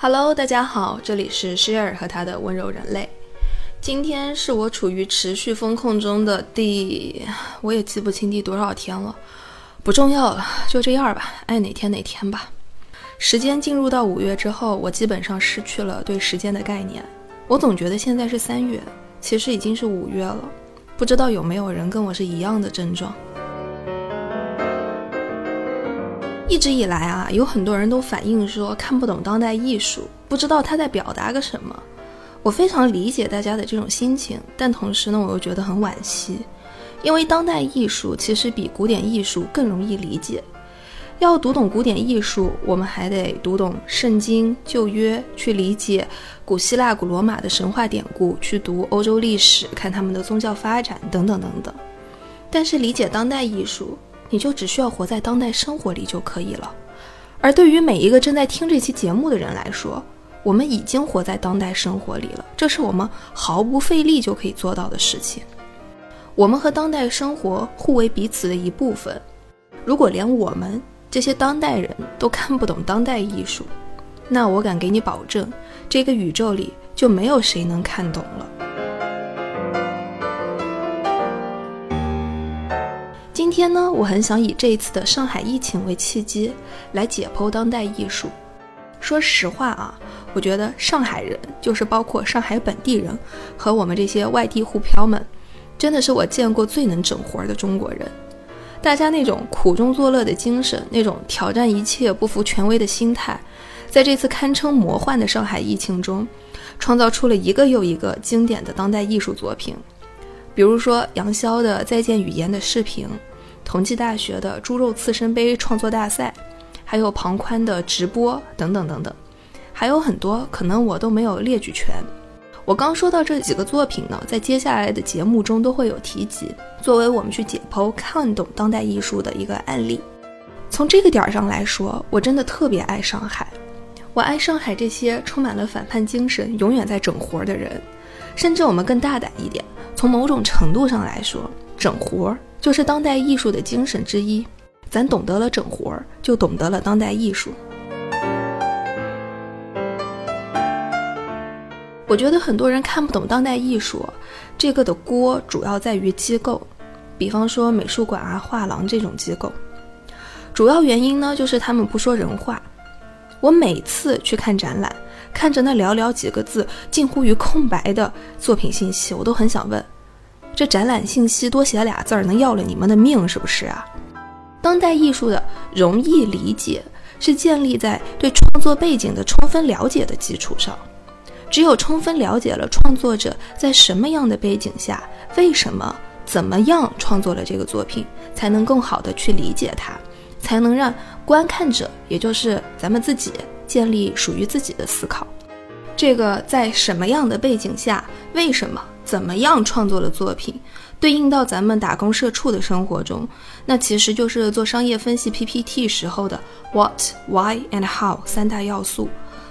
Hello，大家好，这里是 Share 和他的温柔人类。今天是我处于持续风控中的第，我也记不清第多少天了，不重要了，就这样吧，爱哪天哪天吧。时间进入到五月之后，我基本上失去了对时间的概念。我总觉得现在是三月，其实已经是五月了。不知道有没有人跟我是一样的症状？一直以来啊，有很多人都反映说看不懂当代艺术，不知道他在表达个什么。我非常理解大家的这种心情，但同时呢，我又觉得很惋惜，因为当代艺术其实比古典艺术更容易理解。要读懂古典艺术，我们还得读懂圣经、旧约，去理解古希腊、古罗马的神话典故，去读欧洲历史，看他们的宗教发展等等等等。但是理解当代艺术。你就只需要活在当代生活里就可以了，而对于每一个正在听这期节目的人来说，我们已经活在当代生活里了，这是我们毫不费力就可以做到的事情。我们和当代生活互为彼此的一部分，如果连我们这些当代人都看不懂当代艺术，那我敢给你保证，这个宇宙里就没有谁能看懂了。今天呢，我很想以这一次的上海疫情为契机，来解剖当代艺术。说实话啊，我觉得上海人，就是包括上海本地人和我们这些外地沪漂们，真的是我见过最能整活的中国人。大家那种苦中作乐的精神，那种挑战一切、不服权威的心态，在这次堪称魔幻的上海疫情中，创造出了一个又一个经典的当代艺术作品。比如说杨潇的《再见语言》的视频。同济大学的猪肉刺身杯创作大赛，还有庞宽的直播等等等等，还有很多可能我都没有列举全。我刚说到这几个作品呢，在接下来的节目中都会有提及，作为我们去解剖看懂当代艺术的一个案例。从这个点儿上来说，我真的特别爱上海，我爱上海这些充满了反叛精神、永远在整活的人。甚至我们更大胆一点，从某种程度上来说，整活。就是当代艺术的精神之一，咱懂得了整活儿，就懂得了当代艺术。我觉得很多人看不懂当代艺术，这个的锅主要在于机构，比方说美术馆啊、画廊这种机构。主要原因呢，就是他们不说人话。我每次去看展览，看着那寥寥几个字、近乎于空白的作品信息，我都很想问。这展览信息多写俩字儿，能要了你们的命是不是啊？当代艺术的容易理解是建立在对创作背景的充分了解的基础上。只有充分了解了创作者在什么样的背景下，为什么怎么样创作了这个作品，才能更好的去理解它，才能让观看者，也就是咱们自己，建立属于自己的思考。这个在什么样的背景下，为什么？怎么样创作的作品，对应到咱们打工社畜的生活中，那其实就是做商业分析 PPT 时候的 What、Why and How 三大要素。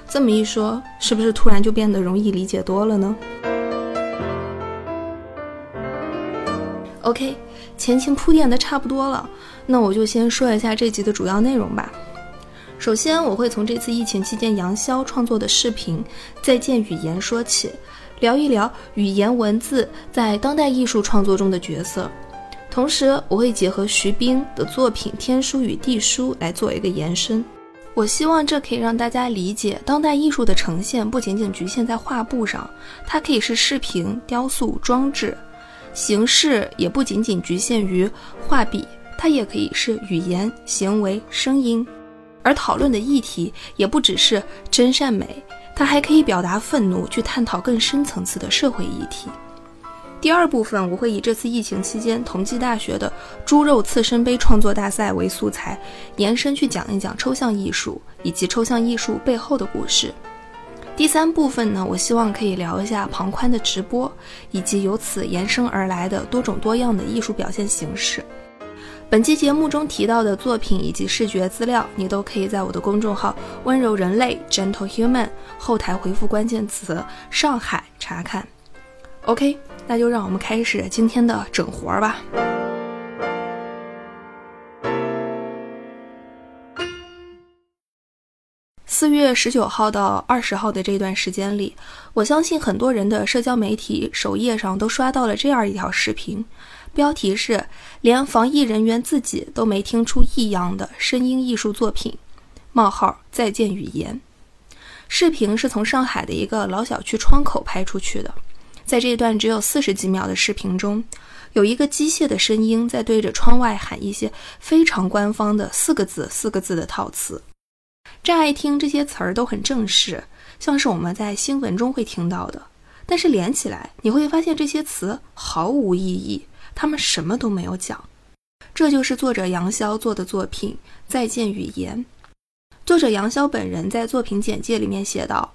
这么一说，是不是突然就变得容易理解多了呢？OK，前情铺垫的差不多了，那我就先说一下这集的主要内容吧。首先，我会从这次疫情期间杨潇创作的视频《再见语言》说起。聊一聊语言文字在当代艺术创作中的角色，同时我会结合徐冰的作品《天书与地书》来做一个延伸。我希望这可以让大家理解，当代艺术的呈现不仅仅局限在画布上，它可以是视频、雕塑、装置；形式也不仅仅局限于画笔，它也可以是语言、行为、声音。而讨论的议题也不只是真善美。它还可以表达愤怒，去探讨更深层次的社会议题。第二部分，我会以这次疫情期间同济大学的猪肉刺身杯创作大赛为素材，延伸去讲一讲抽象艺术以及抽象艺术背后的故事。第三部分呢，我希望可以聊一下庞宽的直播，以及由此延伸而来的多种多样的艺术表现形式。本期节目中提到的作品以及视觉资料，你都可以在我的公众号“温柔人类 ”（Gentle Human） 后台回复关键词“上海”查看。OK，那就让我们开始今天的整活儿吧。四月十九号到二十号的这段时间里，我相信很多人的社交媒体首页上都刷到了这样一条视频，标题是“连防疫人员自己都没听出异样的声音艺术作品”，冒号再见语言。视频是从上海的一个老小区窗口拍出去的，在这段只有四十几秒的视频中。有一个机械的声音在对着窗外喊一些非常官方的四个字、四个字的套词。乍一听，这些词儿都很正式，像是我们在新闻中会听到的。但是连起来，你会发现这些词毫无意义，他们什么都没有讲。这就是作者杨潇做的作品《再见语言》。作者杨潇本人在作品简介里面写道：“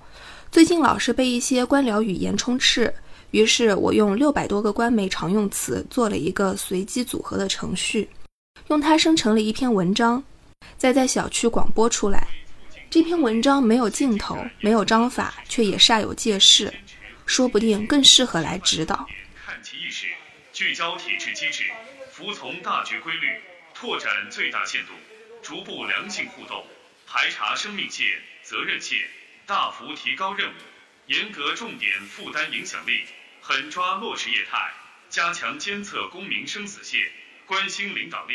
最近老是被一些官僚语言充斥。”于是我用六百多个官媒常用词做了一个随机组合的程序，用它生成了一篇文章，再在小区广播出来。这篇文章没有镜头，没有章法，却也煞有介事，说不定更适合来指导。聚焦体制机制，服从大局规律，拓展最大限度，逐步良性互动，排查生命线、责任线，大幅提高任务，严格重点负担影响力。狠抓落实业态，加强监测公民生死线，关心领导力。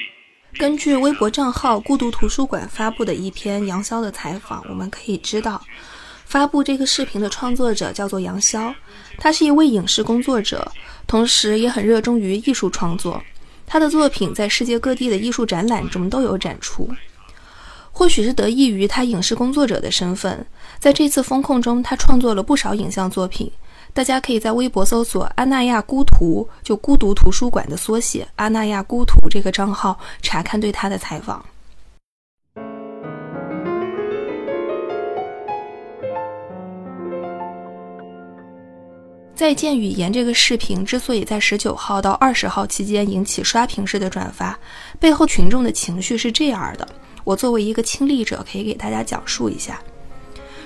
根据微博账号“孤独图书馆”发布的一篇杨潇的采访，我们可以知道，发布这个视频的创作者叫做杨潇，他是一位影视工作者，同时也很热衷于艺术创作。他的作品在世界各地的艺术展览中都有展出。或许是得益于他影视工作者的身份，在这次风控中，他创作了不少影像作品。大家可以在微博搜索“阿那亚孤图”，就孤独图书馆的缩写“阿那亚孤图”这个账号，查看对他的采访。再见语言这个视频之所以在十九号到二十号期间引起刷屏式的转发，背后群众的情绪是这样的。我作为一个亲历者，可以给大家讲述一下。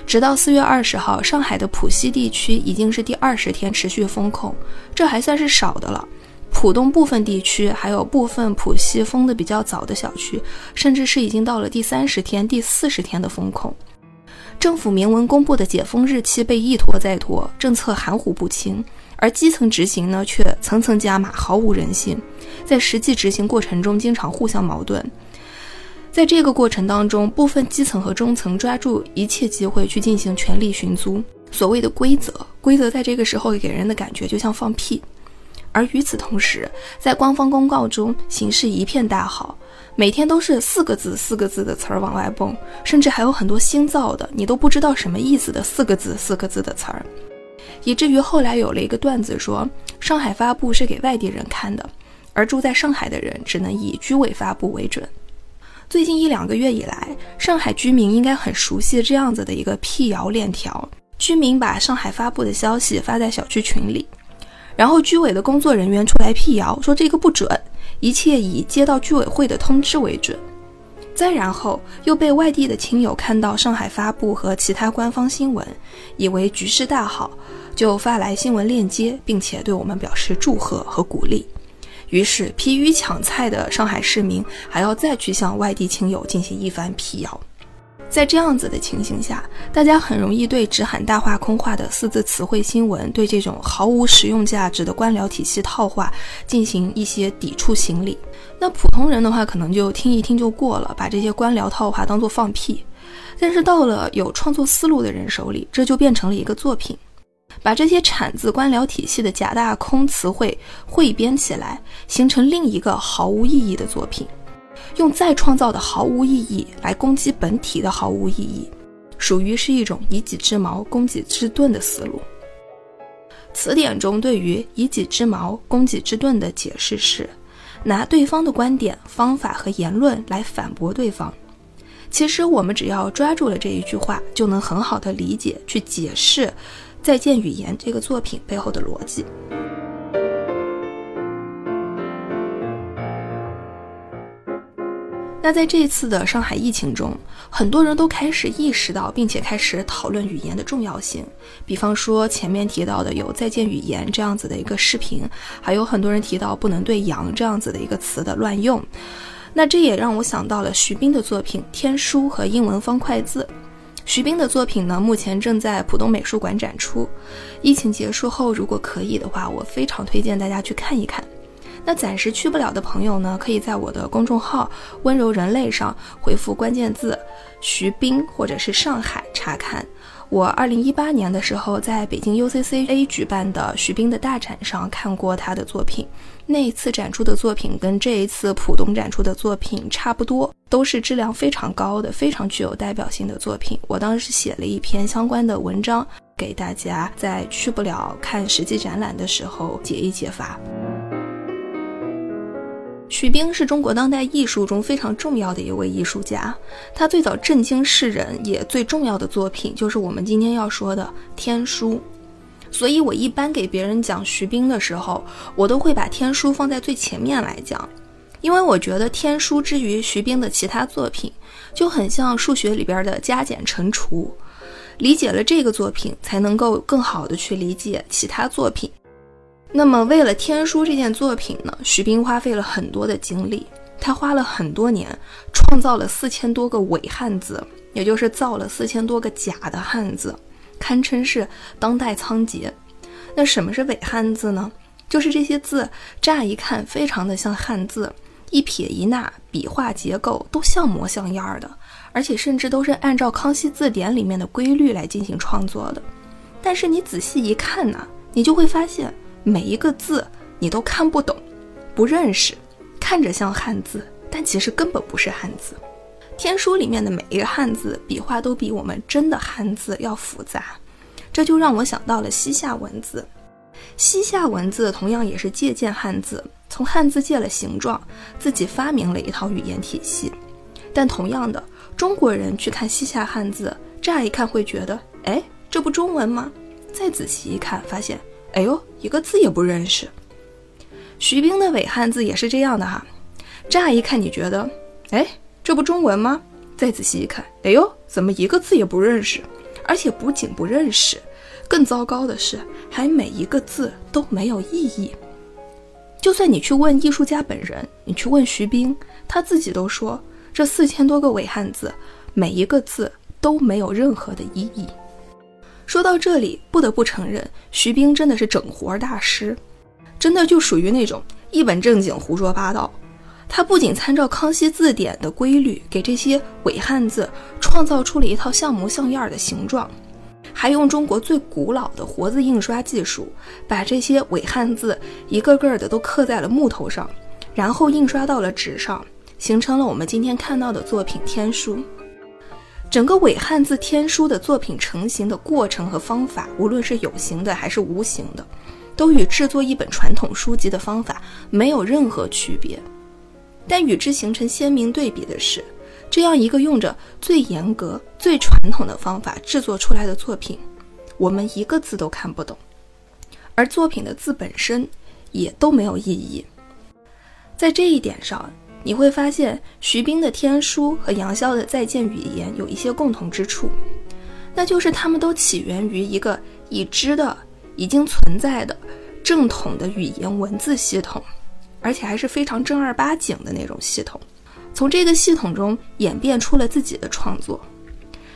直到四月二十号，上海的浦西地区已经是第二十天持续封控，这还算是少的了。浦东部分地区，还有部分浦西封的比较早的小区，甚至是已经到了第三十天、第四十天的封控。政府明文公布的解封日期被一拖再拖，政策含糊不清，而基层执行呢却层层加码，毫无人性，在实际执行过程中经常互相矛盾。在这个过程当中，部分基层和中层抓住一切机会去进行权力寻租。所谓的规则，规则在这个时候给人的感觉就像放屁。而与此同时，在官方公告中，形势一片大好，每天都是四个字、四个字的词儿往外蹦，甚至还有很多新造的，你都不知道什么意思的四个字、四个字的词儿，以至于后来有了一个段子说，上海发布是给外地人看的，而住在上海的人只能以居委发布为准。最近一两个月以来，上海居民应该很熟悉这样子的一个辟谣链条：居民把上海发布的消息发在小区群里，然后居委的工作人员出来辟谣，说这个不准，一切以接到居委会的通知为准。再然后又被外地的亲友看到上海发布和其他官方新闻，以为局势大好，就发来新闻链接，并且对我们表示祝贺和鼓励。于是，疲于抢菜的上海市民还要再去向外地亲友进行一番辟谣。在这样子的情形下，大家很容易对只喊大话空话的四字词汇新闻，对这种毫无实用价值的官僚体系套话进行一些抵触心理。那普通人的话，可能就听一听就过了，把这些官僚套话当做放屁。但是到了有创作思路的人手里，这就变成了一个作品。把这些产自官僚体系的假大空词汇汇编起来，形成另一个毫无意义的作品，用再创造的毫无意义来攻击本体的毫无意义，属于是一种以己之矛攻己之盾的思路。词典中对于以己之矛攻己之盾的解释是，拿对方的观点、方法和言论来反驳对方。其实我们只要抓住了这一句话，就能很好的理解去解释。再见语言这个作品背后的逻辑。那在这次的上海疫情中，很多人都开始意识到，并且开始讨论语言的重要性。比方说前面提到的有“再见语言”这样子的一个视频，还有很多人提到不能对“羊”这样子的一个词的乱用。那这也让我想到了徐冰的作品《天书》和英文方块字。徐冰的作品呢，目前正在浦东美术馆展出。疫情结束后，如果可以的话，我非常推荐大家去看一看。那暂时去不了的朋友呢，可以在我的公众号“温柔人类”上回复关键字“徐冰”或者是“上海”查看。我二零一八年的时候，在北京 UCCA 举办的徐冰的大展上看过他的作品。那一次展出的作品跟这一次浦东展出的作品差不多，都是质量非常高的、非常具有代表性的作品。我当时写了一篇相关的文章，给大家在去不了看实际展览的时候解一解乏。徐冰是中国当代艺术中非常重要的一位艺术家，他最早震惊世人也最重要的作品就是我们今天要说的《天书》。所以我一般给别人讲徐冰的时候，我都会把《天书》放在最前面来讲，因为我觉得《天书》之于徐冰的其他作品，就很像数学里边的加减乘除，理解了这个作品，才能够更好的去理解其他作品。那么，为了《天书》这件作品呢，徐冰花费了很多的精力，他花了很多年，创造了四千多个伪汉字，也就是造了四千多个假的汉字，堪称是当代仓颉。那什么是伪汉字呢？就是这些字乍一看非常的像汉字，一撇一捺，笔画结构都像模像样的，而且甚至都是按照《康熙字典》里面的规律来进行创作的。但是你仔细一看呢，你就会发现。每一个字你都看不懂，不认识，看着像汉字，但其实根本不是汉字。天书里面的每一个汉字笔画都比我们真的汉字要复杂，这就让我想到了西夏文字。西夏文字同样也是借鉴汉字，从汉字借了形状，自己发明了一套语言体系。但同样的，中国人去看西夏汉字，乍一看会觉得，哎，这不中文吗？再仔细一看，发现。哎呦，一个字也不认识。徐冰的伪汉字也是这样的哈，乍一看你觉得，哎，这不中文吗？再仔细一看，哎呦，怎么一个字也不认识？而且不仅不认识，更糟糕的是，还每一个字都没有意义。就算你去问艺术家本人，你去问徐冰，他自己都说，这四千多个伪汉字，每一个字都没有任何的意义。说到这里，不得不承认，徐冰真的是整活大师，真的就属于那种一本正经胡说八道。他不仅参照《康熙字典》的规律，给这些伪汉字创造出了一套像模像样的形状，还用中国最古老的活字印刷技术，把这些伪汉字一个个的都刻在了木头上，然后印刷到了纸上，形成了我们今天看到的作品《天书》。整个伪汉字天书的作品成型的过程和方法，无论是有形的还是无形的，都与制作一本传统书籍的方法没有任何区别。但与之形成鲜明对比的是，这样一个用着最严格、最传统的方法制作出来的作品，我们一个字都看不懂，而作品的字本身也都没有意义。在这一点上。你会发现，徐冰的《天书》和杨逍的《再见语言》有一些共同之处，那就是他们都起源于一个已知的、已经存在的正统的语言文字系统，而且还是非常正儿八经的那种系统。从这个系统中演变出了自己的创作，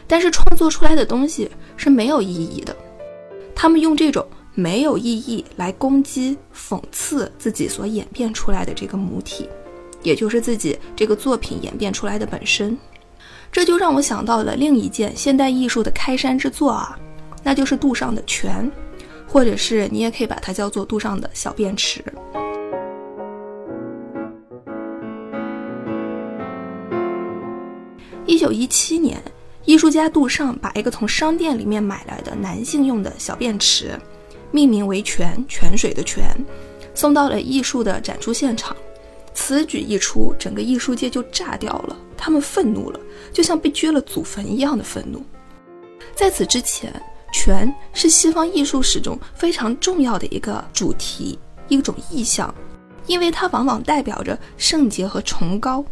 但是创作出来的东西是没有意义的。他们用这种没有意义来攻击、讽刺自己所演变出来的这个母体。也就是自己这个作品演变出来的本身，这就让我想到了另一件现代艺术的开山之作啊，那就是杜尚的泉，或者是你也可以把它叫做杜尚的小便池。一九一七年，艺术家杜尚把一个从商店里面买来的男性用的小便池，命名为泉，泉水的泉，送到了艺术的展出现场。此举一出，整个艺术界就炸掉了，他们愤怒了，就像被掘了祖坟一样的愤怒。在此之前，泉是西方艺术史中非常重要的一个主题，一种意象，因为它往往代表着圣洁和崇高。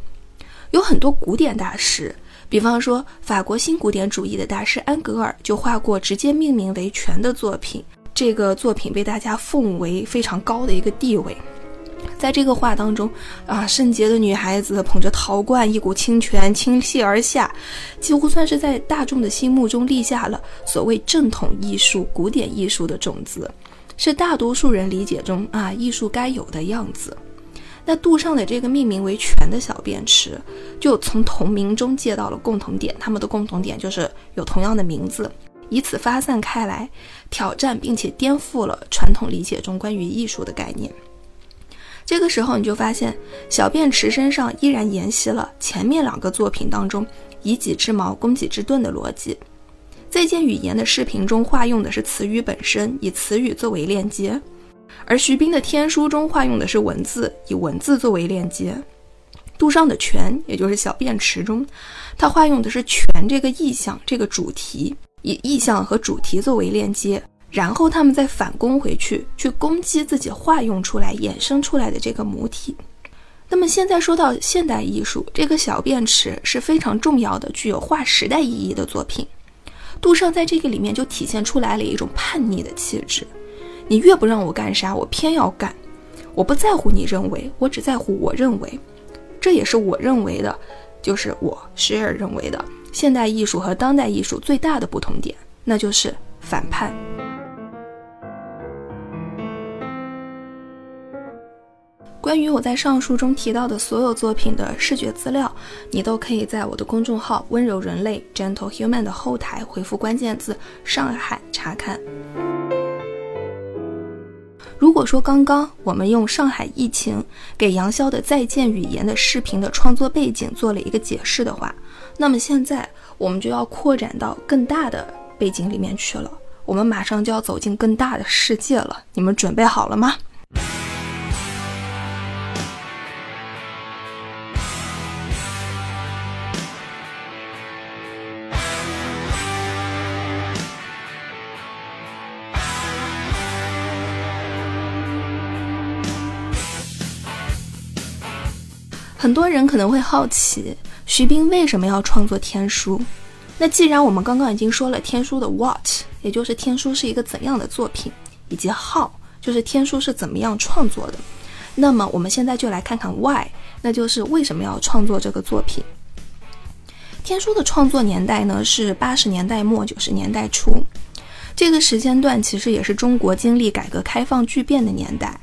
有很多古典大师，比方说法国新古典主义的大师安格尔，就画过直接命名为泉的作品，这个作品被大家奉为非常高的一个地位。在这个画当中，啊，圣洁的女孩子捧着陶罐，一股清泉倾泻而下，几乎算是在大众的心目中立下了所谓正统艺术、古典艺术的种子，是大多数人理解中啊艺术该有的样子。那杜尚的这个命名为“泉”的小便池，就从同名中借到了共同点，他们的共同点就是有同样的名字，以此发散开来，挑战并且颠覆了传统理解中关于艺术的概念。这个时候，你就发现小便池身上依然沿袭了前面两个作品当中“以己之矛攻己之盾”的逻辑。再见语言的视频中化用的是词语本身，以词语作为链接。而徐冰的《天书》中化用的是文字，以文字作为链接；杜尚的《泉》，也就是小便池中，他化用的是泉这个意象、这个主题，以意象和主题作为链接，然后他们再反攻回去，去攻击自己化用出来、衍生出来的这个母体。那么现在说到现代艺术，这个小便池是非常重要的、具有划时代意义的作品。杜尚在这个里面就体现出来了一种叛逆的气质。你越不让我干啥，我偏要干。我不在乎你认为，我只在乎我认为。这也是我认为的，就是我时而认为的现代艺术和当代艺术最大的不同点，那就是反叛。关于我在上述中提到的所有作品的视觉资料，你都可以在我的公众号“温柔人类 Gentle Human” 的后台回复关键字“上海”查看。如果说刚刚我们用上海疫情给杨潇的《再见语言》的视频的创作背景做了一个解释的话，那么现在我们就要扩展到更大的背景里面去了。我们马上就要走进更大的世界了，你们准备好了吗？很多人可能会好奇，徐冰为什么要创作《天书》？那既然我们刚刚已经说了《天书》的 what，也就是《天书》是一个怎样的作品，以及 how，就是《天书》是怎么样创作的，那么我们现在就来看看 why，那就是为什么要创作这个作品。《天书》的创作年代呢是八十年代末九十年代初，这个时间段其实也是中国经历改革开放巨变的年代，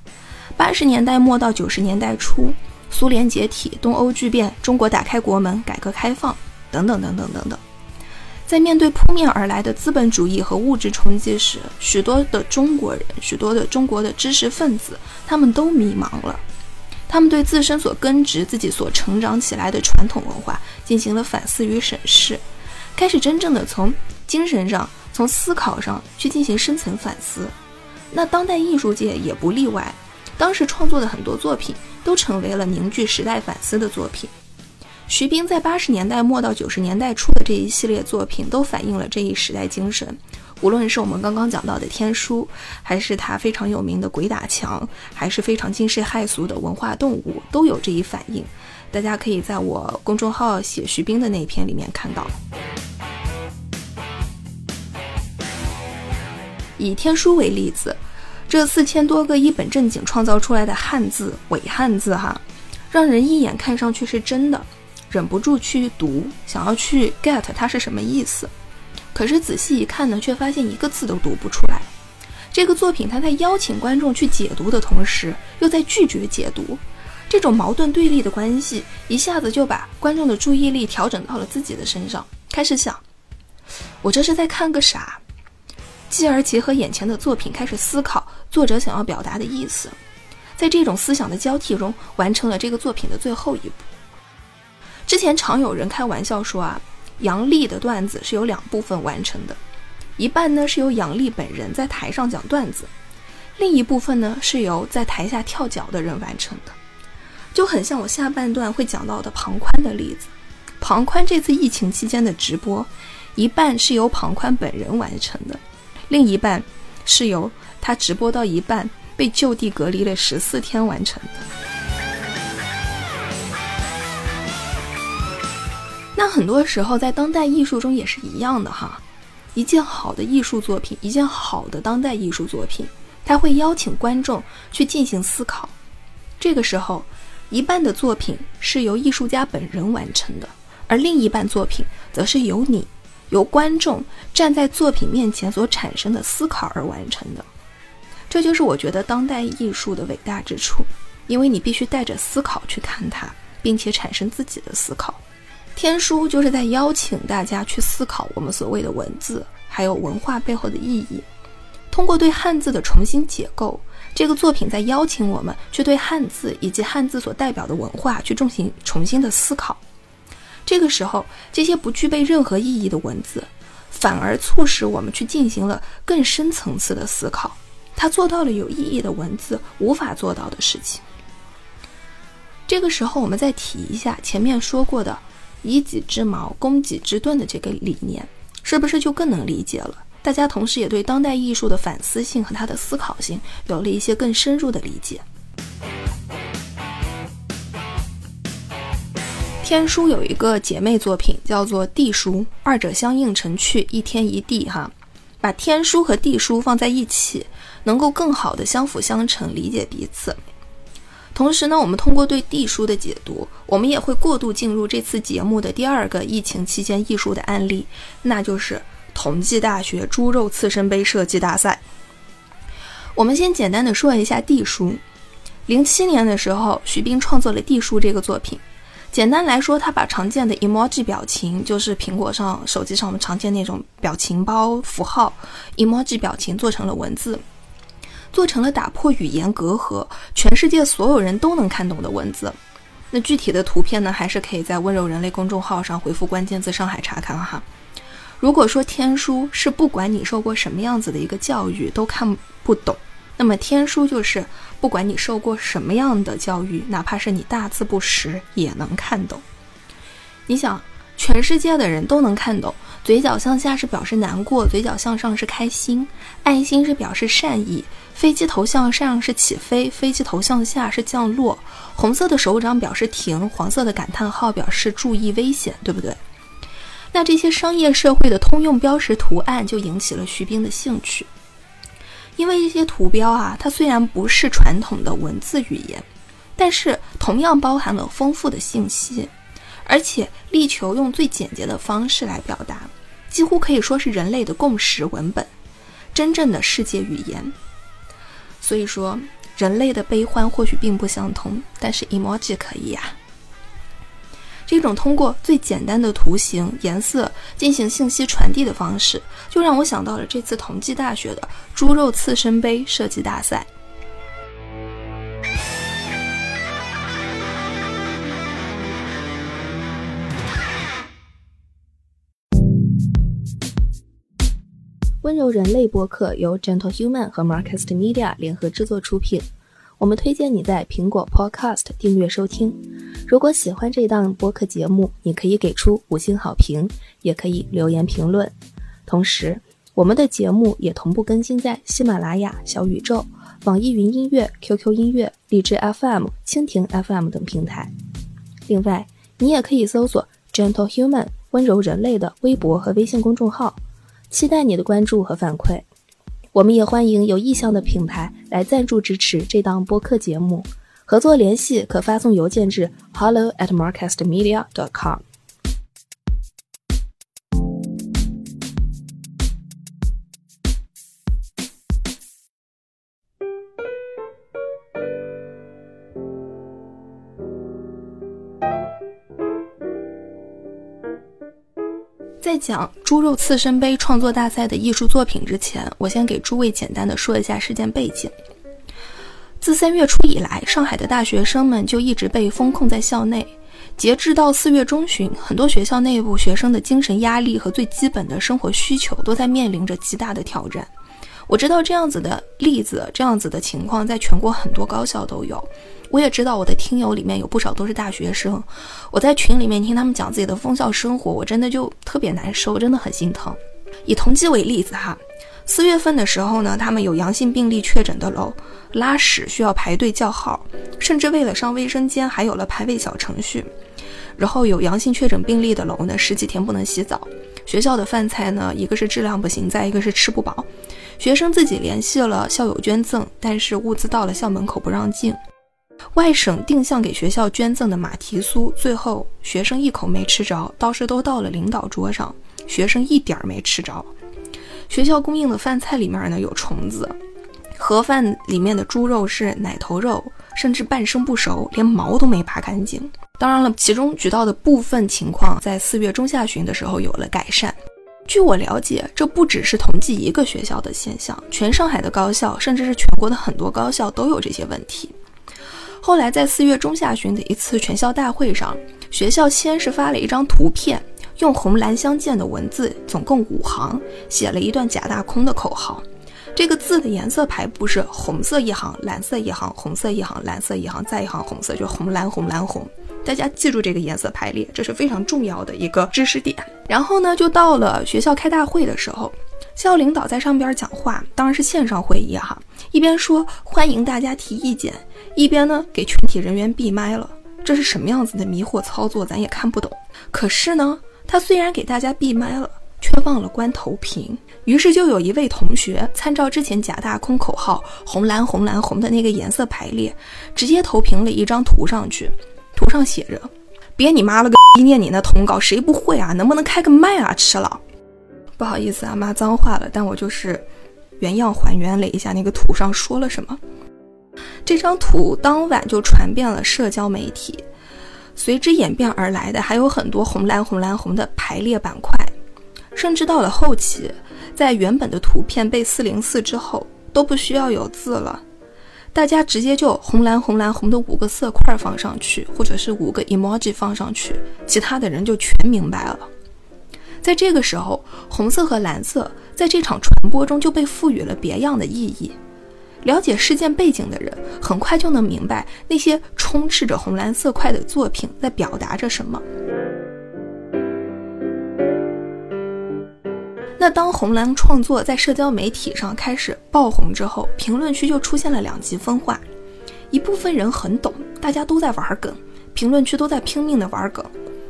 八十年代末到九十年代初。苏联解体，东欧剧变，中国打开国门，改革开放，等等等等等等。在面对扑面而来的资本主义和物质冲击时，许多的中国人，许多的中国的知识分子，他们都迷茫了。他们对自身所根植、自己所成长起来的传统文化进行了反思与审视，开始真正的从精神上、从思考上去进行深层反思。那当代艺术界也不例外。当时创作的很多作品都成为了凝聚时代反思的作品。徐冰在八十年代末到九十年代初的这一系列作品，都反映了这一时代精神。无论是我们刚刚讲到的《天书》，还是他非常有名的《鬼打墙》，还是非常惊世骇俗的《文化动物》，都有这一反应。大家可以在我公众号写徐冰的那篇里面看到。以《天书》为例子。这四千多个一本正经创造出来的汉字伪汉字，哈，让人一眼看上去是真的，忍不住去读，想要去 get 它是什么意思。可是仔细一看呢，却发现一个字都读不出来。这个作品它在邀请观众去解读的同时，又在拒绝解读，这种矛盾对立的关系，一下子就把观众的注意力调整到了自己的身上，开始想，我这是在看个啥？继而结合眼前的作品，开始思考作者想要表达的意思，在这种思想的交替中，完成了这个作品的最后一步。之前常有人开玩笑说啊，杨笠的段子是由两部分完成的，一半呢是由杨笠本人在台上讲段子，另一部分呢是由在台下跳脚的人完成的，就很像我下半段会讲到的庞宽的例子。庞宽这次疫情期间的直播，一半是由庞宽本人完成的。另一半是由他直播到一半被就地隔离了十四天完成的。那很多时候在当代艺术中也是一样的哈，一件好的艺术作品，一件好的当代艺术作品，它会邀请观众去进行思考。这个时候，一半的作品是由艺术家本人完成的，而另一半作品则是由你、由观众站在作品面前所产生的思考而完成的。这就是我觉得当代艺术的伟大之处，因为你必须带着思考去看它，并且产生自己的思考。天书就是在邀请大家去思考我们所谓的文字，还有文化背后的意义。通过对汉字的重新解构。这个作品在邀请我们去对汉字以及汉字所代表的文化去进行重新的思考。这个时候，这些不具备任何意义的文字，反而促使我们去进行了更深层次的思考。它做到了有意义的文字无法做到的事情。这个时候，我们再提一下前面说过的“以己之矛攻己之盾”的这个理念，是不是就更能理解了？大家同时也对当代艺术的反思性和它的思考性有了一些更深入的理解。天书有一个姐妹作品叫做地书，二者相映成趣，一天一地哈，把天书和地书放在一起，能够更好的相辅相成，理解彼此。同时呢，我们通过对地书的解读，我们也会过度进入这次节目的第二个疫情期间艺术的案例，那就是。同济大学猪肉刺身杯设计大赛。我们先简单的说一下地书。零七年的时候，徐冰创作了地书这个作品。简单来说，他把常见的 emoji 表情，就是苹果上、手机上我们常见那种表情包符号 emoji 表情，做成了文字，做成了打破语言隔阂、全世界所有人都能看懂的文字。那具体的图片呢，还是可以在温柔人类公众号上回复关键字“上海”查看哈。如果说天书是不管你受过什么样子的一个教育都看不懂，那么天书就是不管你受过什么样的教育，哪怕是你大字不识也能看懂。你想，全世界的人都能看懂，嘴角向下是表示难过，嘴角向上是开心，爱心是表示善意，飞机头向上是起飞，飞机头向下是降落，红色的手掌表示停，黄色的感叹号表示注意危险，对不对？那这些商业社会的通用标识图案就引起了徐冰的兴趣，因为这些图标啊，它虽然不是传统的文字语言，但是同样包含了丰富的信息，而且力求用最简洁的方式来表达，几乎可以说是人类的共识文本，真正的世界语言。所以说，人类的悲欢或许并不相通，但是 emoji 可以呀。这种通过最简单的图形、颜色进行信息传递的方式，就让我想到了这次同济大学的猪肉刺身杯设计大赛。温柔人类播客由 Gentle Human 和 Marcast Media 联合制作出品。我们推荐你在苹果 Podcast 订阅收听。如果喜欢这档播客节目，你可以给出五星好评，也可以留言评论。同时，我们的节目也同步更新在喜马拉雅、小宇宙、网易云音乐、QQ 音乐、荔枝 FM、蜻蜓 FM 等平台。另外，你也可以搜索 Gentle Human 温柔人类的微博和微信公众号，期待你的关注和反馈。我们也欢迎有意向的品牌来赞助支持这档播客节目，合作联系可发送邮件至 hello at marcastmedia.com 讲猪肉刺身杯创作大赛的艺术作品之前，我先给诸位简单的说一下事件背景。自三月初以来，上海的大学生们就一直被封控在校内。截至到四月中旬，很多学校内部学生的精神压力和最基本的生活需求都在面临着极大的挑战。我知道这样子的例子，这样子的情况在全国很多高校都有。我也知道我的听友里面有不少都是大学生，我在群里面听他们讲自己的封校生活，我真的就特别难受，真的很心疼。以同济为例子哈，四月份的时候呢，他们有阳性病例确诊的楼，拉屎需要排队叫号，甚至为了上卫生间还有了排位小程序。然后有阳性确诊病例的楼呢，十几天不能洗澡。学校的饭菜呢，一个是质量不行，再一个是吃不饱。学生自己联系了校友捐赠，但是物资到了校门口不让进。外省定向给学校捐赠的马蹄酥，最后学生一口没吃着，倒是都到了领导桌上，学生一点儿没吃着。学校供应的饭菜里面呢有虫子，盒饭里面的猪肉是奶头肉，甚至半生不熟，连毛都没拔干净。当然了，其中举到的部分情况在四月中下旬的时候有了改善。据我了解，这不只是同济一个学校的现象，全上海的高校，甚至是全国的很多高校都有这些问题。后来在四月中下旬的一次全校大会上，学校先是发了一张图片，用红蓝相间的文字，总共五行，写了一段假大空的口号。这个字的颜色排布是红色一行，蓝色一行，红色一行，蓝色一行，再一行红色，就红蓝红蓝红。大家记住这个颜色排列，这是非常重要的一个知识点。然后呢，就到了学校开大会的时候，校领导在上边讲话，当然是线上会议哈，一边说欢迎大家提意见，一边呢给全体人员闭麦了。这是什么样子的迷惑操作，咱也看不懂。可是呢，他虽然给大家闭麦了，却忘了关投屏。于是就有一位同学参照之前假大空口号红蓝红蓝红的那个颜色排列，直接投屏了一张图上去。图上写着：“别你妈了个 逼，念你那通稿谁不会啊？能不能开个麦啊？吃了，不好意思啊，骂脏话了。但我就是原样还原了一下那个图上说了什么。这张图当晚就传遍了社交媒体，随之演变而来的还有很多红蓝红蓝红的排列板块，甚至到了后期，在原本的图片被四零四之后都不需要有字了。”大家直接就红蓝红蓝红的五个色块放上去，或者是五个 emoji 放上去，其他的人就全明白了。在这个时候，红色和蓝色在这场传播中就被赋予了别样的意义。了解事件背景的人很快就能明白那些充斥着红蓝色块的作品在表达着什么。那当红蓝创作在社交媒体上开始爆红之后，评论区就出现了两极分化，一部分人很懂，大家都在玩梗，评论区都在拼命的玩梗，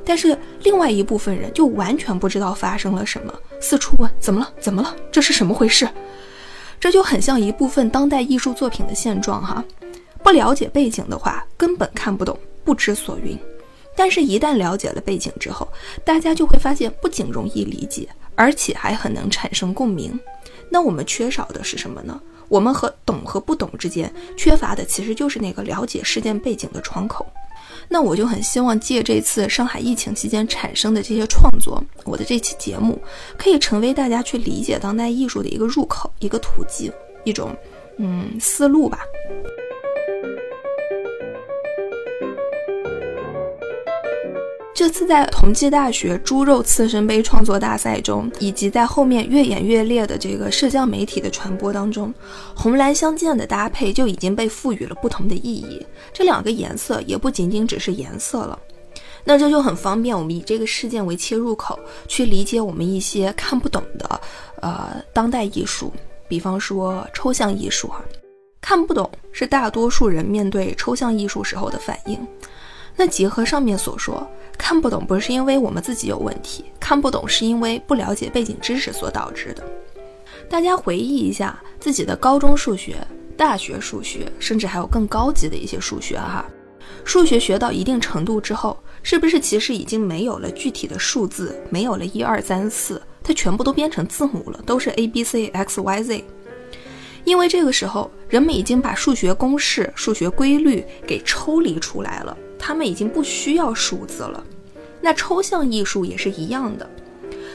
但是另外一部分人就完全不知道发生了什么，四处问怎么了，怎么了，这是什么回事？这就很像一部分当代艺术作品的现状哈，不了解背景的话，根本看不懂，不知所云。但是，一旦了解了背景之后，大家就会发现，不仅容易理解。而且还很能产生共鸣，那我们缺少的是什么呢？我们和懂和不懂之间缺乏的其实就是那个了解事件背景的窗口。那我就很希望借这次上海疫情期间产生的这些创作，我的这期节目可以成为大家去理解当代艺术的一个入口、一个途径、一种嗯思路吧。这次在同济大学猪肉刺身杯创作大赛中，以及在后面越演越烈的这个社交媒体的传播当中，红蓝相间的搭配就已经被赋予了不同的意义。这两个颜色也不仅仅只是颜色了，那这就很方便我们以这个事件为切入口，去理解我们一些看不懂的，呃，当代艺术，比方说抽象艺术哈，看不懂是大多数人面对抽象艺术时候的反应。那结合上面所说。看不懂不是因为我们自己有问题，看不懂是因为不了解背景知识所导致的。大家回忆一下自己的高中数学、大学数学，甚至还有更高级的一些数学哈。数学学到一定程度之后，是不是其实已经没有了具体的数字，没有了一二三四，它全部都变成字母了，都是 A B C X Y Z。因为这个时候，人们已经把数学公式、数学规律给抽离出来了。他们已经不需要数字了，那抽象艺术也是一样的，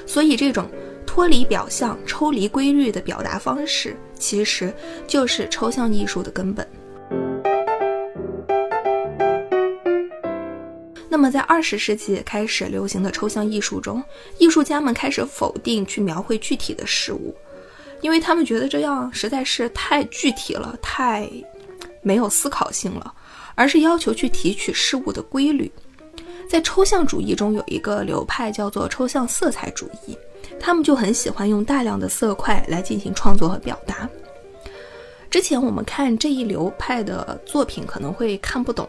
所以这种脱离表象、抽离规律的表达方式，其实就是抽象艺术的根本。那么，在二十世纪开始流行的抽象艺术中，艺术家们开始否定去描绘具体的事物，因为他们觉得这样实在是太具体了，太没有思考性了。而是要求去提取事物的规律，在抽象主义中有一个流派叫做抽象色彩主义，他们就很喜欢用大量的色块来进行创作和表达。之前我们看这一流派的作品可能会看不懂，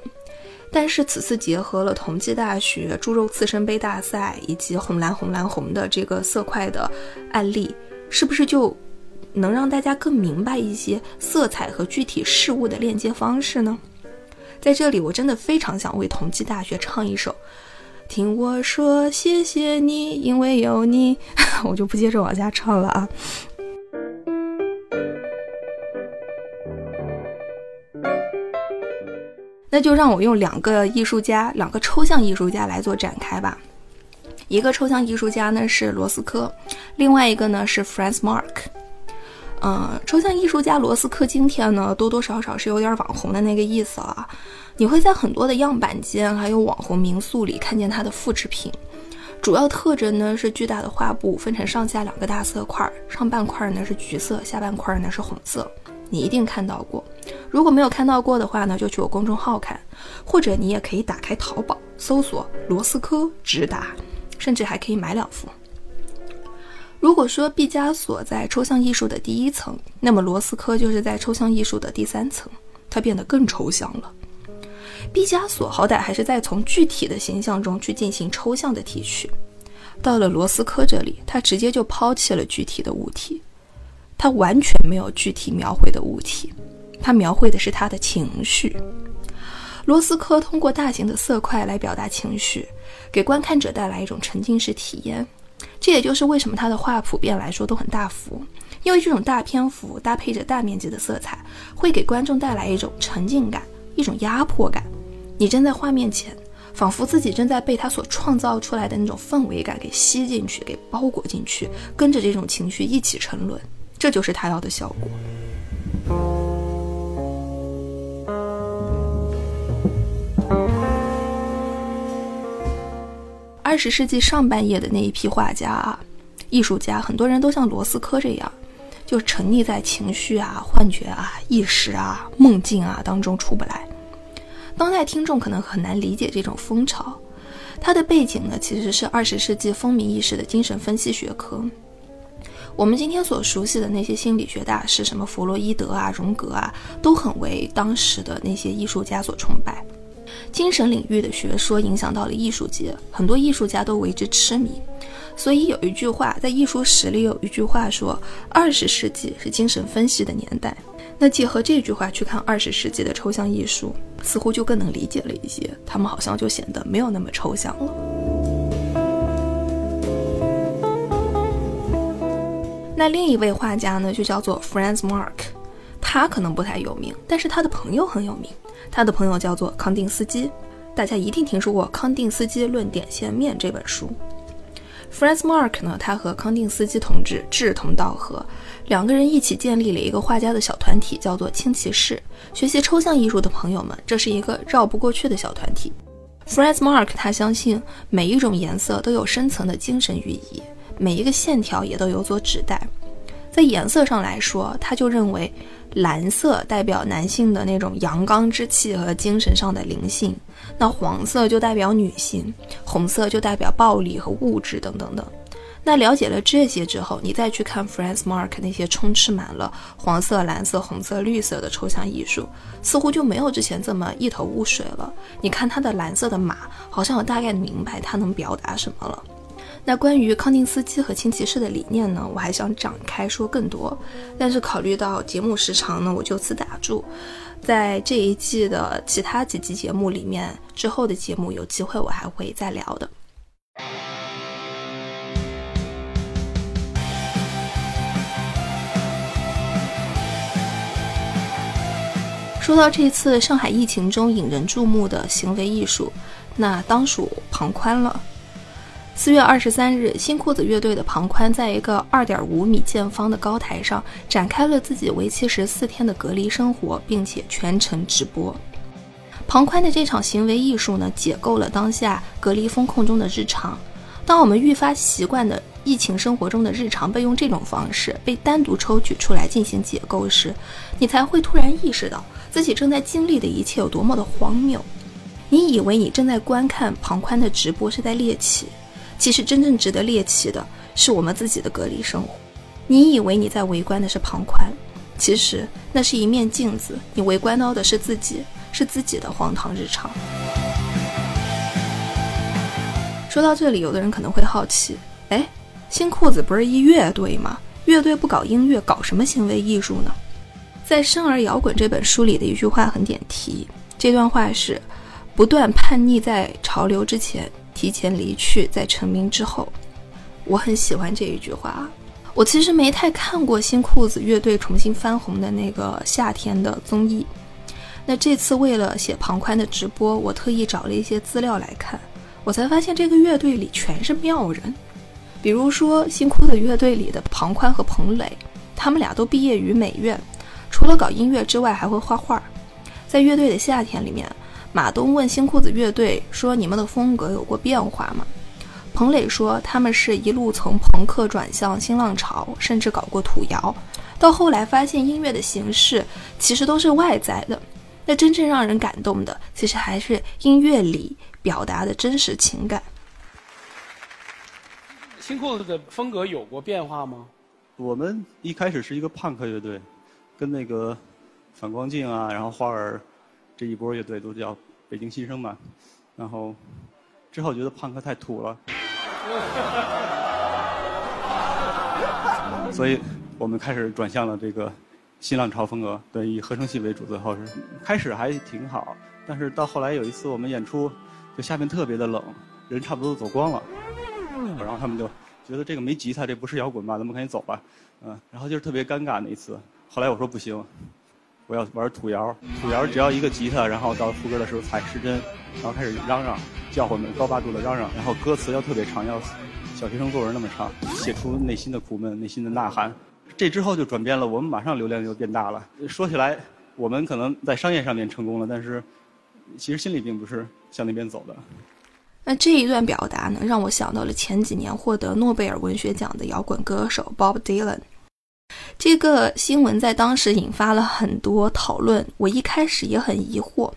但是此次结合了同济大学猪肉刺身杯大赛以及红蓝红蓝红的这个色块的案例，是不是就能让大家更明白一些色彩和具体事物的链接方式呢？在这里，我真的非常想为同济大学唱一首。听我说，谢谢你，因为有你，我就不接着往下唱了啊。那就让我用两个艺术家，两个抽象艺术家来做展开吧。一个抽象艺术家呢是罗斯科，另外一个呢是 Franz Marc。嗯，抽象艺术家罗斯科今天呢多多少少是有点网红的那个意思了。你会在很多的样板间还有网红民宿里看见它的复制品，主要特征呢是巨大的画布分成上下两个大色块，上半块呢是橘色，下半块呢是红色。你一定看到过，如果没有看到过的话呢，就去我公众号看，或者你也可以打开淘宝搜索罗斯科直达，甚至还可以买两幅。如果说毕加索在抽象艺术的第一层，那么罗斯科就是在抽象艺术的第三层，它变得更抽象了。毕加索好歹还是在从具体的形象中去进行抽象的提取，到了罗斯科这里，他直接就抛弃了具体的物体。他完全没有具体描绘的物体，他描绘的是他的情绪。罗斯科通过大型的色块来表达情绪，给观看者带来一种沉浸式体验。这也就是为什么他的画普遍来说都很大幅，因为这种大篇幅搭配着大面积的色彩，会给观众带来一种沉浸感，一种压迫感。你站在画面前，仿佛自己正在被他所创造出来的那种氛围感给吸进去，给包裹进去，跟着这种情绪一起沉沦。这就是他要的效果。二十世纪上半叶的那一批画家啊，艺术家，很多人都像罗斯科这样，就沉溺在情绪啊、幻觉啊、意识啊、梦境啊当中出不来。当代听众可能很难理解这种风潮，它的背景呢，其实是二十世纪风靡一时的精神分析学科。我们今天所熟悉的那些心理学大师，什么弗洛伊德啊、荣格啊，都很为当时的那些艺术家所崇拜。精神领域的学说影响到了艺术界，很多艺术家都为之痴迷。所以有一句话，在艺术史里有一句话说：“二十世纪是精神分析的年代。”那结合这句话去看二十世纪的抽象艺术，似乎就更能理解了一些。他们好像就显得没有那么抽象了。那另一位画家呢，就叫做 Franz Marc，他可能不太有名，但是他的朋友很有名。他的朋友叫做康定斯基，大家一定听说过《康定斯基论点线面》这本书。Franz Marc 呢，他和康定斯基同志志同道合，两个人一起建立了一个画家的小团体，叫做青骑士。学习抽象艺术的朋友们，这是一个绕不过去的小团体。Franz Marc 他相信每一种颜色都有深层的精神寓意。每一个线条也都有所指代，在颜色上来说，他就认为蓝色代表男性的那种阳刚之气和精神上的灵性，那黄色就代表女性，红色就代表暴力和物质等等等。那了解了这些之后，你再去看 Franz Marc 那些充斥满了黄色、蓝色、红色、绿色的抽象艺术，似乎就没有之前这么一头雾水了。你看他的蓝色的马，好像我大概明白他能表达什么了。那关于康定斯基和轻骑士的理念呢，我还想展开说更多，但是考虑到节目时长呢，我就此打住。在这一季的其他几集节目里面，之后的节目有机会我还会再聊的。说到这次上海疫情中引人注目的行为艺术，那当属庞宽了。四月二十三日，新裤子乐队的庞宽在一个二点五米见方的高台上展开了自己为期十四天的隔离生活，并且全程直播。庞宽的这场行为艺术呢，解构了当下隔离风控中的日常。当我们愈发习惯的疫情生活中的日常被用这种方式被单独抽取出来进行解构时，你才会突然意识到自己正在经历的一切有多么的荒谬。你以为你正在观看庞宽的直播是在猎奇。其实真正值得猎奇的是我们自己的隔离生活。你以为你在围观的是旁观，其实那是一面镜子，你围观到的是自己，是自己的荒唐日常。说到这里，有的人可能会好奇：哎，新裤子不是一乐队吗？乐队不搞音乐，搞什么行为艺术呢？在《生而摇滚》这本书里的一句话很点题：这段话是：不断叛逆在潮流之前，提前离去在成名之后。我很喜欢这一句话。我其实没太看过新裤子乐队重新翻红的那个夏天的综艺。那这次为了写庞宽的直播，我特意找了一些资料来看，我才发现这个乐队里全是妙人。比如说新裤子乐队里的庞宽和彭磊，他们俩都毕业于美院，除了搞音乐之外还会画画。在乐队的夏天里面，马东问新裤子乐队说：“你们的风格有过变化吗？”彭磊说：“他们是一路从朋克转向新浪潮，甚至搞过土窑，到后来发现音乐的形式其实都是外在的。那真正让人感动的，其实还是音乐里表达的真实情感。”新裤子的风格有过变化吗？我们一开始是一个朋克乐队，跟那个反光镜啊，然后花儿这一波乐队都叫北京新生嘛。然后之后觉得胖哥太土了，所以我们开始转向了这个新浪潮风格，对，以合成器为主。最后是开始还挺好，但是到后来有一次我们演出，就下面特别的冷，人差不多都走光了。然后他们就觉得这个没吉他，这不是摇滚吧？咱们赶紧走吧。嗯，然后就是特别尴尬那一次。后来我说不行，我要玩土窑。土窑只要一个吉他，然后到副歌的时候踩失真，然后开始嚷嚷，叫唤们高八度的嚷嚷。然后歌词要特别长，要小学生作文那么长，写出内心的苦闷、内心的呐喊。这之后就转变了，我们马上流量就变大了。说起来，我们可能在商业上面成功了，但是其实心里并不是向那边走的。那这一段表达呢，让我想到了前几年获得诺贝尔文学奖的摇滚歌手 Bob Dylan。这个新闻在当时引发了很多讨论。我一开始也很疑惑，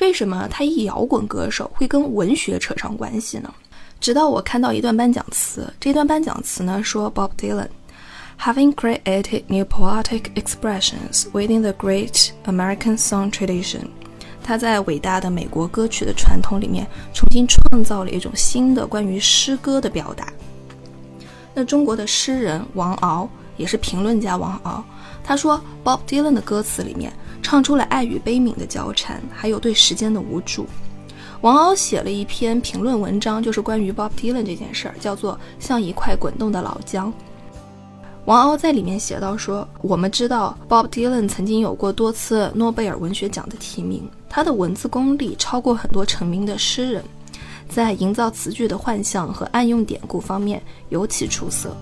为什么他一摇滚歌手会跟文学扯上关系呢？直到我看到一段颁奖词，这段颁奖词呢说 Bob Dylan，having created new poetic expressions within the great American song tradition。他在伟大的美国歌曲的传统里面，重新创造了一种新的关于诗歌的表达。那中国的诗人王敖也是评论家王敖，他说，Bob Dylan 的歌词里面唱出了爱与悲悯的交缠，还有对时间的无助。王敖写了一篇评论文章，就是关于 Bob Dylan 这件事儿，叫做《像一块滚动的老姜》。王敖在里面写到说：“我们知道 Bob Dylan 曾经有过多次诺贝尔文学奖的提名，他的文字功力超过很多成名的诗人，在营造词句的幻象和暗用典故方面尤其出色。”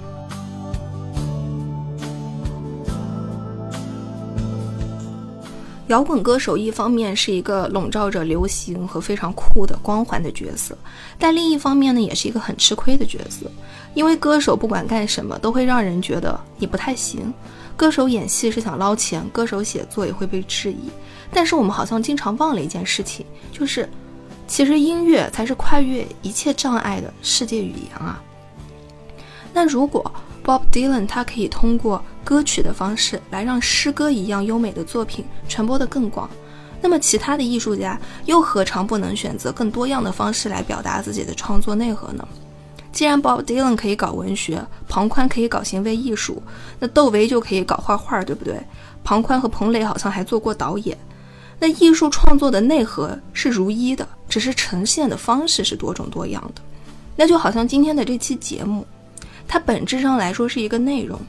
摇滚歌手一方面是一个笼罩着流行和非常酷的光环的角色，但另一方面呢，也是一个很吃亏的角色。因为歌手不管干什么都会让人觉得你不太行。歌手演戏是想捞钱，歌手写作也会被质疑。但是我们好像经常忘了一件事情，就是其实音乐才是跨越一切障碍的世界语言啊。那如果 Bob Dylan 他可以通过歌曲的方式来让诗歌一样优美的作品传播得更广，那么其他的艺术家又何尝不能选择更多样的方式来表达自己的创作内核呢？既然 Bob Dylan 可以搞文学，庞宽可以搞行为艺术，那窦唯就可以搞画画，对不对？庞宽和彭磊好像还做过导演，那艺术创作的内核是如一的，只是呈现的方式是多种多样的。那就好像今天的这期节目。它本质上来说是一个内容，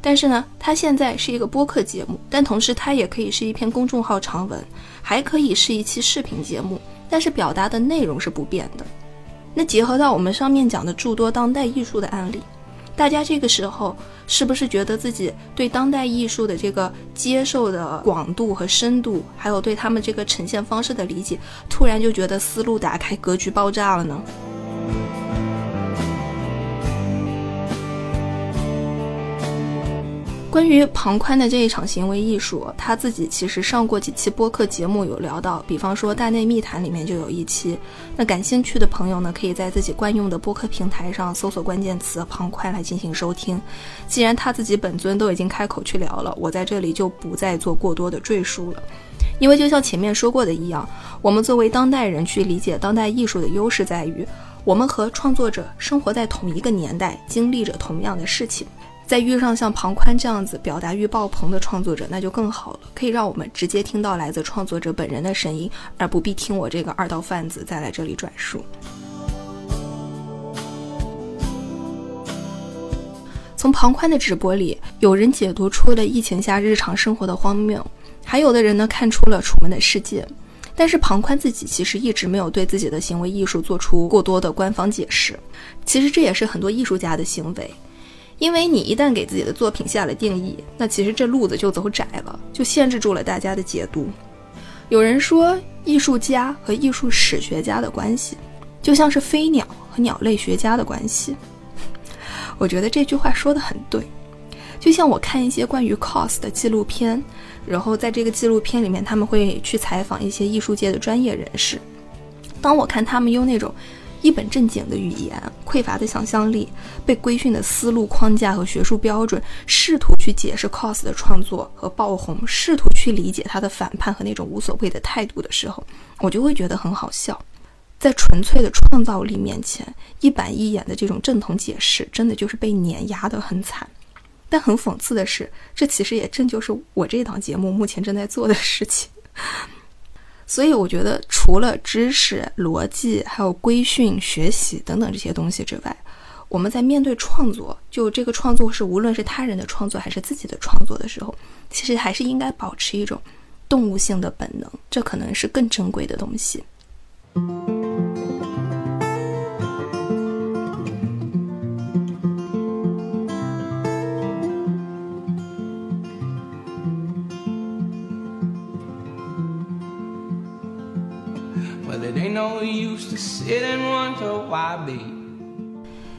但是呢，它现在是一个播客节目，但同时它也可以是一篇公众号长文，还可以是一期视频节目，但是表达的内容是不变的。那结合到我们上面讲的诸多当代艺术的案例，大家这个时候是不是觉得自己对当代艺术的这个接受的广度和深度，还有对他们这个呈现方式的理解，突然就觉得思路打开，格局爆炸了呢？关于庞宽的这一场行为艺术，他自己其实上过几期播客节目，有聊到，比方说《大内密谈》里面就有一期。那感兴趣的朋友呢，可以在自己惯用的播客平台上搜索关键词“庞宽”来进行收听。既然他自己本尊都已经开口去聊了，我在这里就不再做过多的赘述了。因为就像前面说过的一样，我们作为当代人去理解当代艺术的优势在于，我们和创作者生活在同一个年代，经历着同样的事情。再遇上像庞宽这样子表达欲爆棚的创作者，那就更好了，可以让我们直接听到来自创作者本人的声音，而不必听我这个二道贩子再来这里转述。从庞宽的直播里，有人解读出了疫情下日常生活的荒谬，还有的人呢看出了楚门的世界。但是庞宽自己其实一直没有对自己的行为艺术做出过多的官方解释。其实这也是很多艺术家的行为，因为你一旦给自己的作品下了定义，那其实这路子就走窄了，就限制住了大家的解读。有人说，艺术家和艺术史学家的关系，就像是飞鸟和鸟类学家的关系。我觉得这句话说的很对，就像我看一些关于 cos 的纪录片，然后在这个纪录片里面，他们会去采访一些艺术界的专业人士。当我看他们用那种一本正经的语言、匮乏的想象力、被规训的思路框架和学术标准，试图去解释 cos 的创作和爆红，试图去理解他的反叛和那种无所谓的态度的时候，我就会觉得很好笑。在纯粹的创造力面前，一板一眼的这种正统解释，真的就是被碾压得很惨。但很讽刺的是，这其实也正就是我这档节目目前正在做的事情。所以，我觉得除了知识、逻辑，还有规训、学习等等这些东西之外，我们在面对创作，就这个创作是无论是他人的创作还是自己的创作的时候，其实还是应该保持一种动物性的本能，这可能是更珍贵的东西。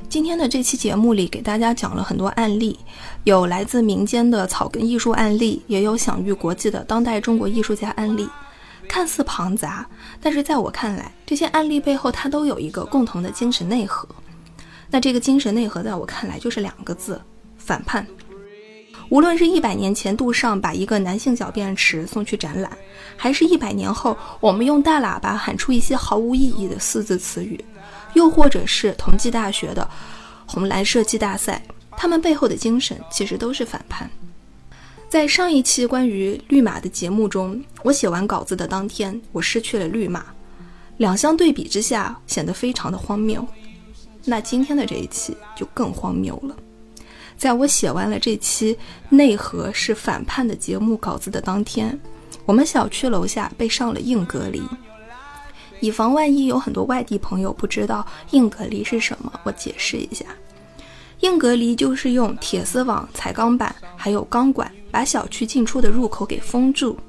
今天的这期节目里，给大家讲了很多案例，有来自民间的草根艺术案例，也有享誉国际的当代中国艺术家案例。看似庞杂，但是在我看来，这些案例背后它都有一个共同的精神内核。那这个精神内核，在我看来就是两个字：反叛。无论是一百年前杜尚把一个男性小便池送去展览，还是一百年后我们用大喇叭喊出一些毫无意义的四字词语，又或者是同济大学的红蓝设计大赛，他们背后的精神其实都是反叛。在上一期关于绿码的节目中，我写完稿子的当天，我失去了绿码，两相对比之下显得非常的荒谬。那今天的这一期就更荒谬了。在我写完了这期内核是反叛的节目稿子的当天，我们小区楼下被上了硬隔离。以防万一有很多外地朋友不知道硬隔离是什么，我解释一下：硬隔离就是用铁丝网、彩钢板还有钢管把小区进出的入口给封住，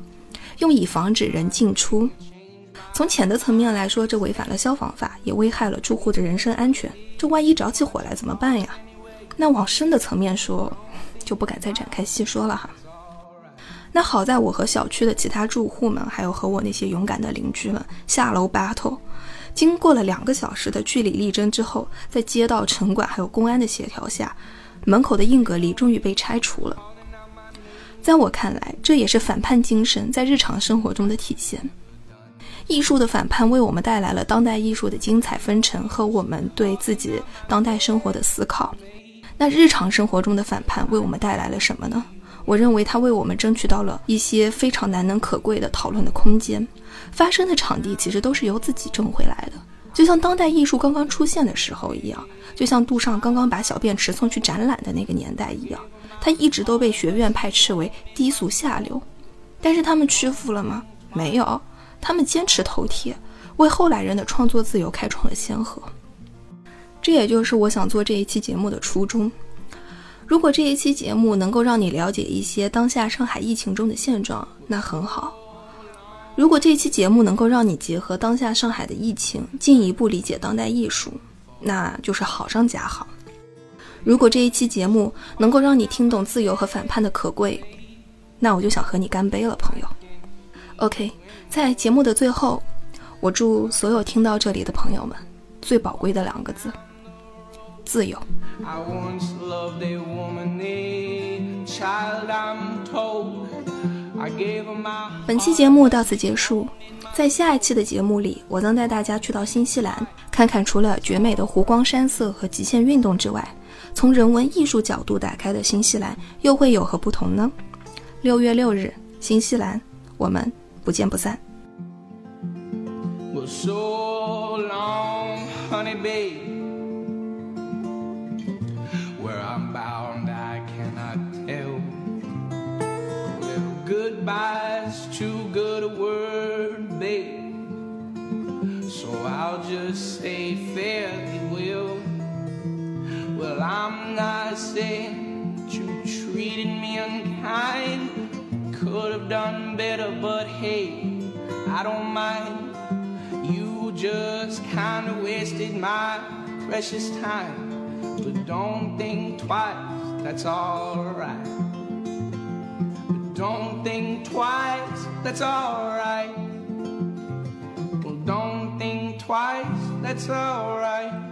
用以防止人进出。从浅的层面来说，这违反了消防法，也危害了住户的人身安全。这万一着起火来怎么办呀？那往深的层面说，就不敢再展开细说了哈。那好在我和小区的其他住户们，还有和我那些勇敢的邻居们下楼 battle，经过了两个小时的据理力争之后，在街道、城管还有公安的协调下，门口的硬隔离终于被拆除了。在我看来，这也是反叛精神在日常生活中的体现。艺术的反叛为我们带来了当代艺术的精彩纷呈和我们对自己当代生活的思考。那日常生活中的反叛为我们带来了什么呢？我认为它为我们争取到了一些非常难能可贵的讨论的空间，发生的场地其实都是由自己挣回来的，就像当代艺术刚刚出现的时候一样，就像杜尚刚刚把小便池送去展览的那个年代一样，他一直都被学院派斥为低俗下流，但是他们屈服了吗？没有，他们坚持头铁，为后来人的创作自由开创了先河。这也就是我想做这一期节目的初衷。如果这一期节目能够让你了解一些当下上海疫情中的现状，那很好；如果这一期节目能够让你结合当下上海的疫情，进一步理解当代艺术，那就是好上加好。如果这一期节目能够让你听懂自由和反叛的可贵，那我就想和你干杯了，朋友。OK，在节目的最后，我祝所有听到这里的朋友们最宝贵的两个字。自由。本期节目到此结束，在下一期的节目里，我将带大家去到新西兰，看看除了绝美的湖光山色和极限运动之外，从人文艺术角度打开的新西兰又会有何不同呢？六月六日，新西兰，我们不见不散。So long, honey babe. Too good a word, babe. So I'll just say fairly well. Well, I'm not saying that you treated me unkind. Could have done better, but hey, I don't mind. You just kinda wasted my precious time. But don't think twice, that's alright. Don't think twice, that's alright. Well, don't think twice, that's alright.